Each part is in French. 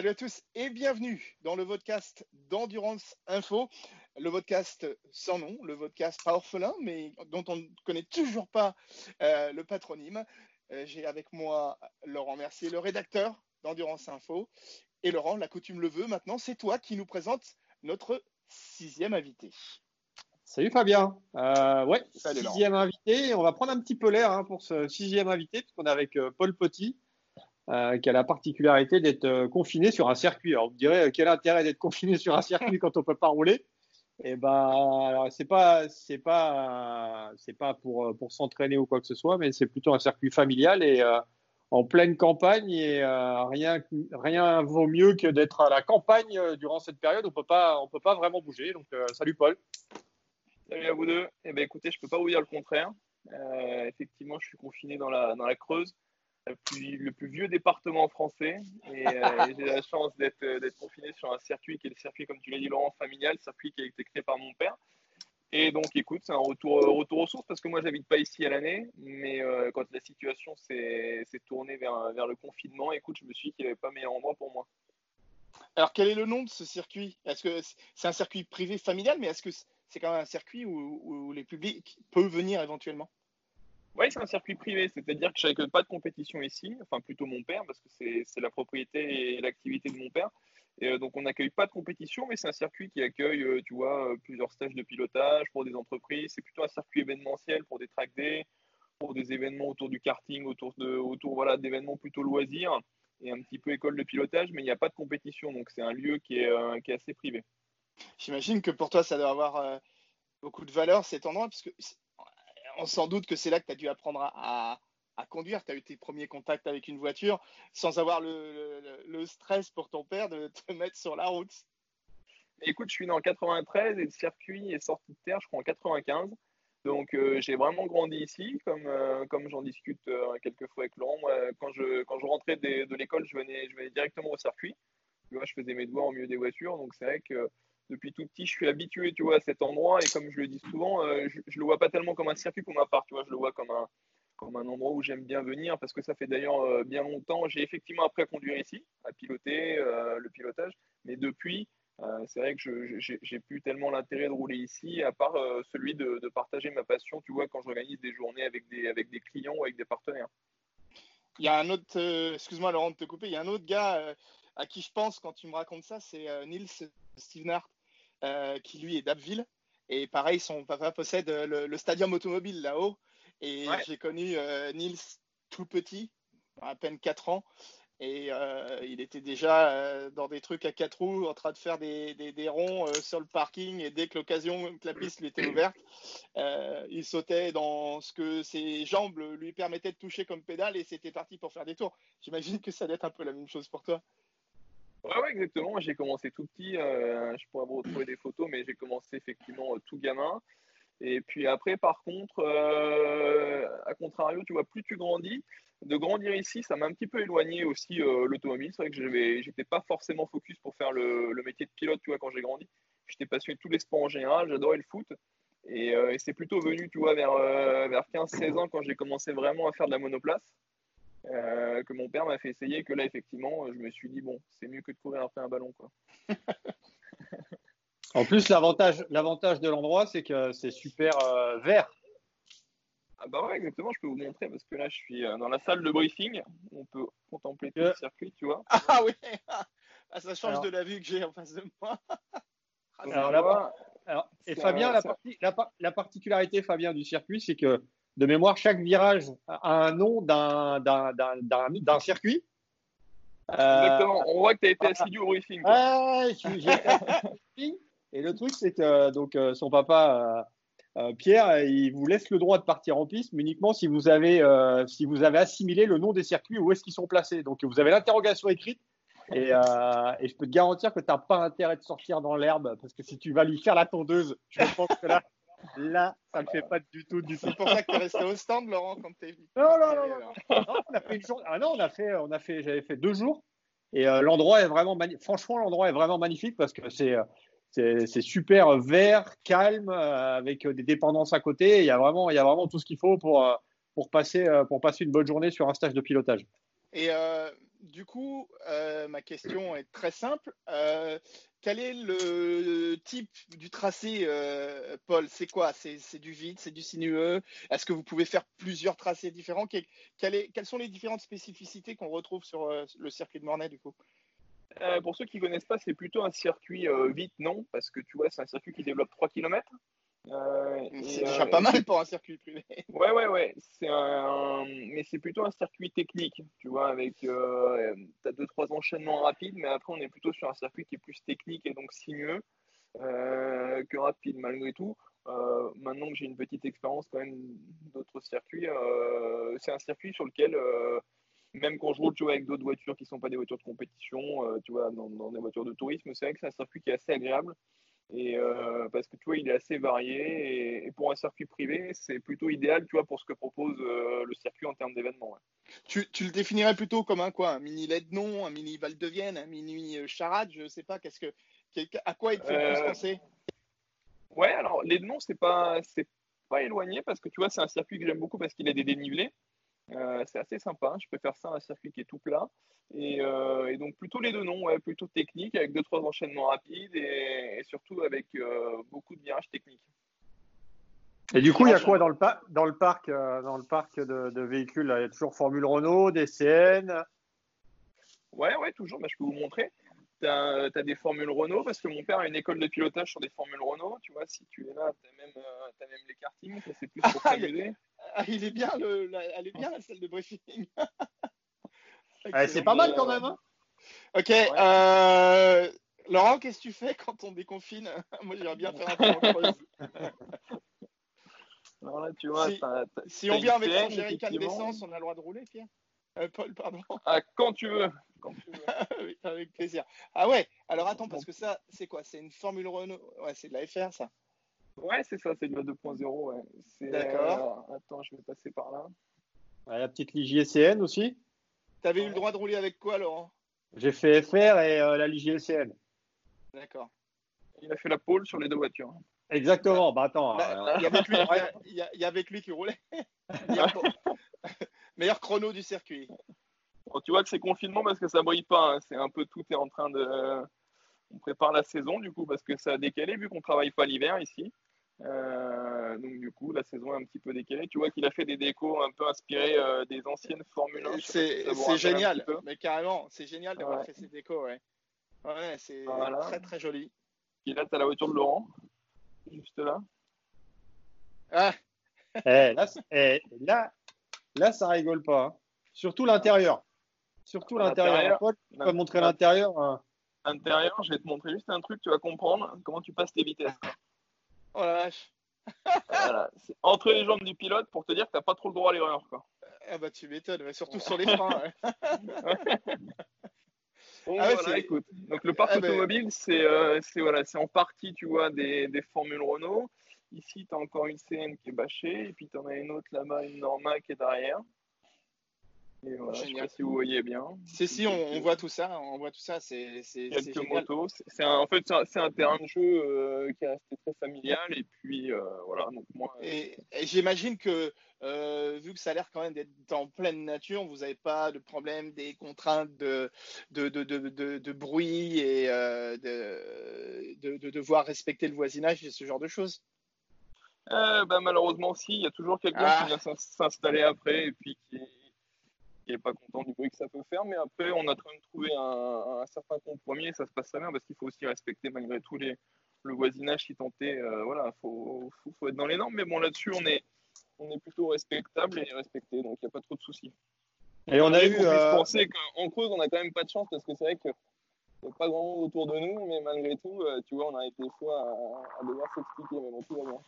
Salut à tous et bienvenue dans le podcast d'Endurance Info, le podcast sans nom, le podcast pas orphelin, mais dont on ne connaît toujours pas euh, le patronyme. Euh, j'ai avec moi Laurent Mercier, le rédacteur d'Endurance Info. Et Laurent, la coutume le veut, maintenant c'est toi qui nous présente notre sixième invité. Salut Fabien. Euh, ouais, sixième invité. On va prendre un petit peu l'air hein, pour ce sixième invité, puisqu'on est avec Paul Petit. Euh, qui a la particularité d'être euh, confiné sur un circuit. Alors vous me direz euh, quel intérêt d'être confiné sur un circuit quand on peut pas rouler? Eh ben, c'est pas c'est pas c'est pas pour s'entraîner ou quoi que ce soit, mais c'est plutôt un circuit familial et en pleine campagne et rien rien vaut mieux que d'être à la campagne durant cette période. On peut pas on peut pas vraiment bouger. Donc salut Paul. Salut à vous deux. Eh ben écoutez, je peux pas vous dire le contraire. effectivement, je suis confiné dans la dans la Creuse le plus, vieux département français. Et, euh, j'ai la chance euh, d'être confiné sur un circuit qui est le circuit, comme tu l'as dit, Laurent, familial, circuit qui a été créé par mon père. Et donc, écoute, c'est un retour, euh, retour aux sources parce que moi, j'habite pas ici à l'année, mais quand la situation s'est tournée vers, vers le confinement, écoute, je me suis dit qu'il n'y avait pas meilleur endroit pour moi. Alors, quel est le nom de ce circuit? Est-ce que c'est un circuit privé familial, mais est-ce que c'est quand même un circuit où, où les publics peuvent venir éventuellement? Oui, c'est un circuit privé, c'est-à-dire que je n'avais pas de compétition ici, enfin plutôt mon père, parce que c'est la propriété et l'activité de mon père. Et euh, donc on n'accueille pas de compétition, mais c'est un circuit qui accueille, euh, tu vois, euh, plusieurs stages de pilotage pour des entreprises. C'est plutôt un circuit événementiel pour des track days, pour des événements autour du karting, autour de, autour voilà, d'événements plutôt loisirs et un petit peu école de pilotage, mais il n'y a pas de compétition, donc c'est un lieu qui est, qui est assez privé. J'imagine que pour toi, ça doit avoir beaucoup de valeur cet endroit, parce que sans doute que c'est là que tu as dû apprendre à, conduire. Tu as eu tes premiers contacts avec une voiture sans avoir le, stress pour ton père de te mettre sur la route. Écoute, je suis né en 93 et le circuit est sorti de terre, je crois, en 95. Donc euh, j'ai vraiment grandi ici, comme, euh, j'en discute euh, quelques fois avec Laurent. quand, je, quand je rentrais de, l'école, je venais, directement au circuit. Tu vois, je faisais mes devoirs au milieu des voitures. Donc c'est vrai que depuis tout petit, je suis habitué, tu vois, à cet endroit. Et comme je le dis souvent, euh, je, ne le vois pas tellement comme un circuit pour ma part, tu vois, je le vois comme un, comme un endroit où j'aime bien venir parce que ça fait d'ailleurs euh, bien longtemps. J'ai effectivement appris à conduire ici, à piloter, euh, le pilotage, mais depuis, c'est vrai que j'ai plus tellement l'intérêt de rouler ici, à part celui de, de, partager ma passion, tu vois, quand j'organise des journées avec des, avec des clients ou avec des partenaires. Il y a un autre, excuse-moi Laurent de te couper, il y a un autre gars à qui je pense quand tu me racontes ça, c'est Nils Stevenart. Euh, qui lui est d'Abbeville. Et pareil, son papa possède le, stadium automobile là-haut. Et j'ai connu euh, Nils tout petit, à peine 4 ans. Et euh, il était déjà dans des trucs à quatre roues, en train de faire des, des, ronds sur le parking. Et dès que l'occasion, que la piste lui était ouverte, il sautait dans ce que ses jambes lui permettaient de toucher comme pédale et c'était parti pour faire des tours. J'imagine que ça doit être un peu la même chose pour toi. Ouais, ouais, exactement. J'ai commencé tout petit. Euh, je pourrais vous retrouver des photos, mais j'ai commencé effectivement euh, tout gamin. Et puis après, par contre, euh, à contrario, tu vois, plus tu grandis, de grandir ici, ça m'a un petit peu éloigné aussi l'automobile. C'est vrai que je n'étais pas forcément focus pour faire le, métier de pilote, tu vois, quand j'ai grandi. J'étais passionné de tous les sports en général, j'adorais le foot. Et, et c'est plutôt venu, tu vois, vers, vers 15-16 ans quand j'ai commencé vraiment à faire de la monoplace. Euh, que mon père m'a fait essayer, que là, effectivement, je me suis dit, bon, c'est mieux que de courir après un ballon. Quoi. en plus, l'avantage, l'avantage de l'endroit, c'est que c'est super euh, vert. Ah bah ouais, exactement, je peux vous montrer parce que là, je suis euh, dans la salle de briefing. On peut contempler tout le circuit, tu vois. Ah oui ah, Ça change de la vue que j'ai en face de moi. alors, et Fabien, la, la, la, particularité, Fabien, du circuit, c'est que de mémoire, chaque virage a un nom d'un circuit. Exactement. On voit que tu as été euh, assidu au briefing. et le truc, c'est que donc, euh, son papa, euh, Pierre, il vous laisse le droit de partir en piste, mais uniquement si vous avez, si vous avez assimilé le nom des circuits, où est-ce qu'ils sont placés. Donc, vous avez l'interrogation écrite. Et, et, je peux te garantir que tu n'as pas intérêt de sortir dans l'herbe, parce que si tu vas lui faire la tondeuse, je pense que là, Là, ça ne fait pas du tout du tout. C'est pour ça que tu es resté au stand, Laurent, quand tu es venu. Non, non, non, non, on a fait une journée. Ah non, on a fait, on a fait, j'avais fait deux jours. Et euh, l'endroit est vraiment, franchement, l'endroit est vraiment magnifique parce que c'est, euh, c'est, super vert, calme, euh, avec des dépendances à côté. Il y a vraiment, il y a vraiment tout ce qu'il faut pour, pour passer, pour passer une bonne journée sur un stage de pilotage. Et du coup, ma question est très simple. quel est le type du tracé, Paul? C'est quoi? C'est du vide, c'est du sinueux? Est-ce que vous pouvez faire plusieurs tracés différents? Quelles sont les différentes spécificités qu'on retrouve sur le circuit de Mornay du coup? Pour ceux qui ne connaissent pas, c'est plutôt un circuit vite, non, parce que tu vois, c'est un circuit qui développe 3 km. Euh, c'est déjà pas mal pour un circuit privé. Ouais, ouais, ouais. C'est un... Mais c'est plutôt un circuit technique, tu vois, avec. Euh, tu as deux, trois enchaînements rapides, mais après, on est plutôt sur un circuit qui est plus technique et donc sinueux euh, que rapide, malgré tout. Euh, maintenant que j'ai une petite expérience quand même d'autres circuits, c'est un circuit sur lequel même quand je roule tu vois, avec d'autres voitures qui ne sont pas des voitures de compétition, tu vois, dans, dans, des voitures de tourisme, c'est vrai que c'est un circuit qui est assez agréable. Et euh, parce que tu vois, il est assez varié et, pour un circuit privé, c'est plutôt idéal, tu vois, pour ce que propose euh, le circuit en termes d'événements. Tu, tu, le définirais plutôt comme un quoi Un mini Lednon, un mini Val de Vienne, un mini euh, Charade, je sais pas. Qu'est-ce que, à quoi il te fait plus penser? Ouais, alors Lednon, c'est pas, c'est pas éloigné parce que tu vois, c'est un circuit que j'aime beaucoup parce qu'il a des dénivelés. Euh, c'est assez sympa. Je préfère ça à un circuit qui est tout plat. Et, euh, donc plutôt les deux noms, plutôt technique, avec deux trois enchaînements rapides et, surtout avec euh, beaucoup de virages techniques. Et du coup, il y a quoi dans le, dans le parc, dans le parc de, véhicules Il y a toujours Formule Renault, DCN Ouais, ouais, toujours. Bah, je peux vous montrer. Tu as, des formules Renault parce que mon père a une école de pilotage sur des formules Renault. Tu vois, si tu es là, tu as, as, même les kartings. C'est plus pour s'amuser. Ah, il est bien, le, la, elle est bien la salle de briefing. c'est pas mal quand même. Hein ok. Euh, Laurent, qu'est-ce que tu fais quand on déconfine? Moi, j'aimerais bien faire un peu. Alors là, tu vois, si, si on vient avec son jerrycan d'essence, on a le droit de rouler, Pierre? Euh, Paul, pardon. Ah, quand tu veux. Quand tu veux. oui, avec plaisir. Ah ouais, alors attends, parce que ça, c'est quoi? C'est une Formule Renault? Ouais, c'est de la FR, ça Ouais, c'est ça, c'est de la 2.0. Ouais. D'accord. Euh, attends, je vais passer par là. la petite LIGSCN aussi. Tu avais eu le droit de rouler avec quoi, Laurent? J'ai fait FR et euh, la LIGSCN. D'accord. Il a fait la pole sur les deux voitures. Exactement. Bah attends. Bah, il, y avait lui, qui roulait. Meilleur chrono du circuit. tu vois que c'est confinement parce que ça brille pas. Hein. C'est un peu tout est en train de. On prépare la saison du coup parce que ça a décalé vu qu'on travaille pas l'hiver ici. Euh, donc du coup, la saison est un petit peu décalée. Tu vois qu'il a fait des décos un peu inspirés euh, des anciennes Formule 1. C'est génial, mais carrément, c'est génial d'avoir fait ces décos. Ouais, ouais c'est très très joli. Et là, tu as la voiture de Laurent, juste là. Ah. Eh, là, eh, là, là, ça rigole pas. Hein. Surtout l'intérieur. Surtout l'intérieur. Tu peux montrer l'intérieur. Hein. Intérieur, je vais te montrer juste un truc, tu vas comprendre comment tu passes tes vitesses. Oh la vache. voilà. Entre les jambes du pilote pour te dire que tu n'as pas trop le droit à l'erreur. Quoi. Ah bah tu m'étonnes, mais surtout sur les freins. ah voilà, écoute. Donc le parc ah, automobile, c'est euh, voilà, en partie, tu vois, des, des formules Renault. Ici, tu as encore une CN qui est bâchée, et puis tu en as une autre là-bas, une Norma qui est derrière. Et voilà, je sais pas si vous voyez bien. Si, si, on, voit tout ça. On voit tout ça. C'est quelques motos. C'est en fait, c'est un, terrain de jeu euh, qui est resté très familial. Et puis, euh, voilà. Donc, moi, et, j'imagine que, euh, vu que ça a l'air quand même d'être en pleine nature, vous n'avez pas de problème des contraintes de, de, de, de, de bruit et de, de, devoir respecter le voisinage et ce genre de choses bah, Malheureusement, si. Il y a toujours quelqu'un qui ah. vient s'installer après et puis qui n'est pas content du bruit que ça peut faire. Mais après, on a quand même trouvé un, certain compromis et ça se passe très bien parce qu'il faut aussi respecter malgré tout les, le voisinage qui tentait. Euh, voilà, faut, faut, être dans les normes. Mais bon, là-dessus, on est, on est plutôt respectable et respecté, donc il n'y a pas trop de soucis. Et on a eu. Euh... penser qu'en Creuse, on n'a quand même pas de chance parce que c'est vrai que n'y a pas grand monde autour de nous, mais malgré tout, euh, tu vois, on a été fois à, devoir s'expliquer, mais bon, tout va bien.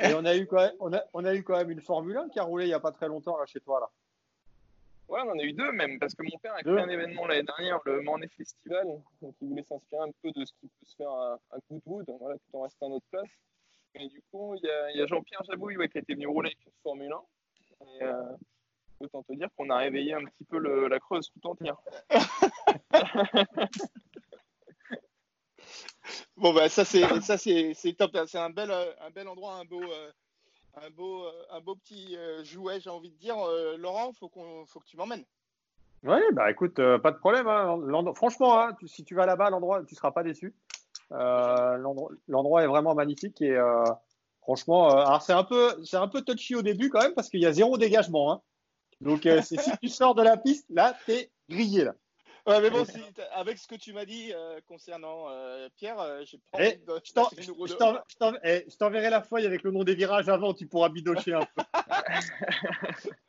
Et on a eu quand même, on a, on a eu quand même une Formule 1 qui a roulé il n'y a pas très longtemps là chez toi là. Ouais, on en a eu deux même, parce que mon père a fait un événement l'année dernière, le Mornay Festival, donc il voulait s'inspirer un peu de ce qui peut se faire à, à Goodwood, voilà, tout en restant à notre place. Et du coup, il y a, a Jean-Pierre Jabouille qui a été venu rouler avec une Formule 1. Et euh, autant te dire qu'on a réveillé un petit peu le, la Creuse tout entière. bon, bah, ça, c'est, ça, c'est, c'est top. C'est un bel, un bel endroit, un beau. Euh, un beau, euh, un beau petit euh, jouet, j'ai envie de dire. Euh, Laurent, faut faut que tu m'emmènes. Oui, bah écoute, pas de problème. Hein. Franchement, hein, si tu vas là-bas, l'endroit, tu ne seras pas déçu. l'endroit est vraiment magnifique et franchement, alors c'est un peu, c'est un peu touchy au début quand même parce qu'il y a zéro dégagement. Hein. Donc si tu sors de la piste, là, t'es grillé là. Ouais, mais bon, avec ce que tu m'as dit euh, concernant euh, Pierre, euh, j'ai pas eh, envie de. Je t'enverrai la feuille avec le nom des virages avant, tu pourras bidocher un peu.